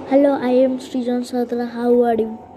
Hello, I am Srijan Sadra. How are you?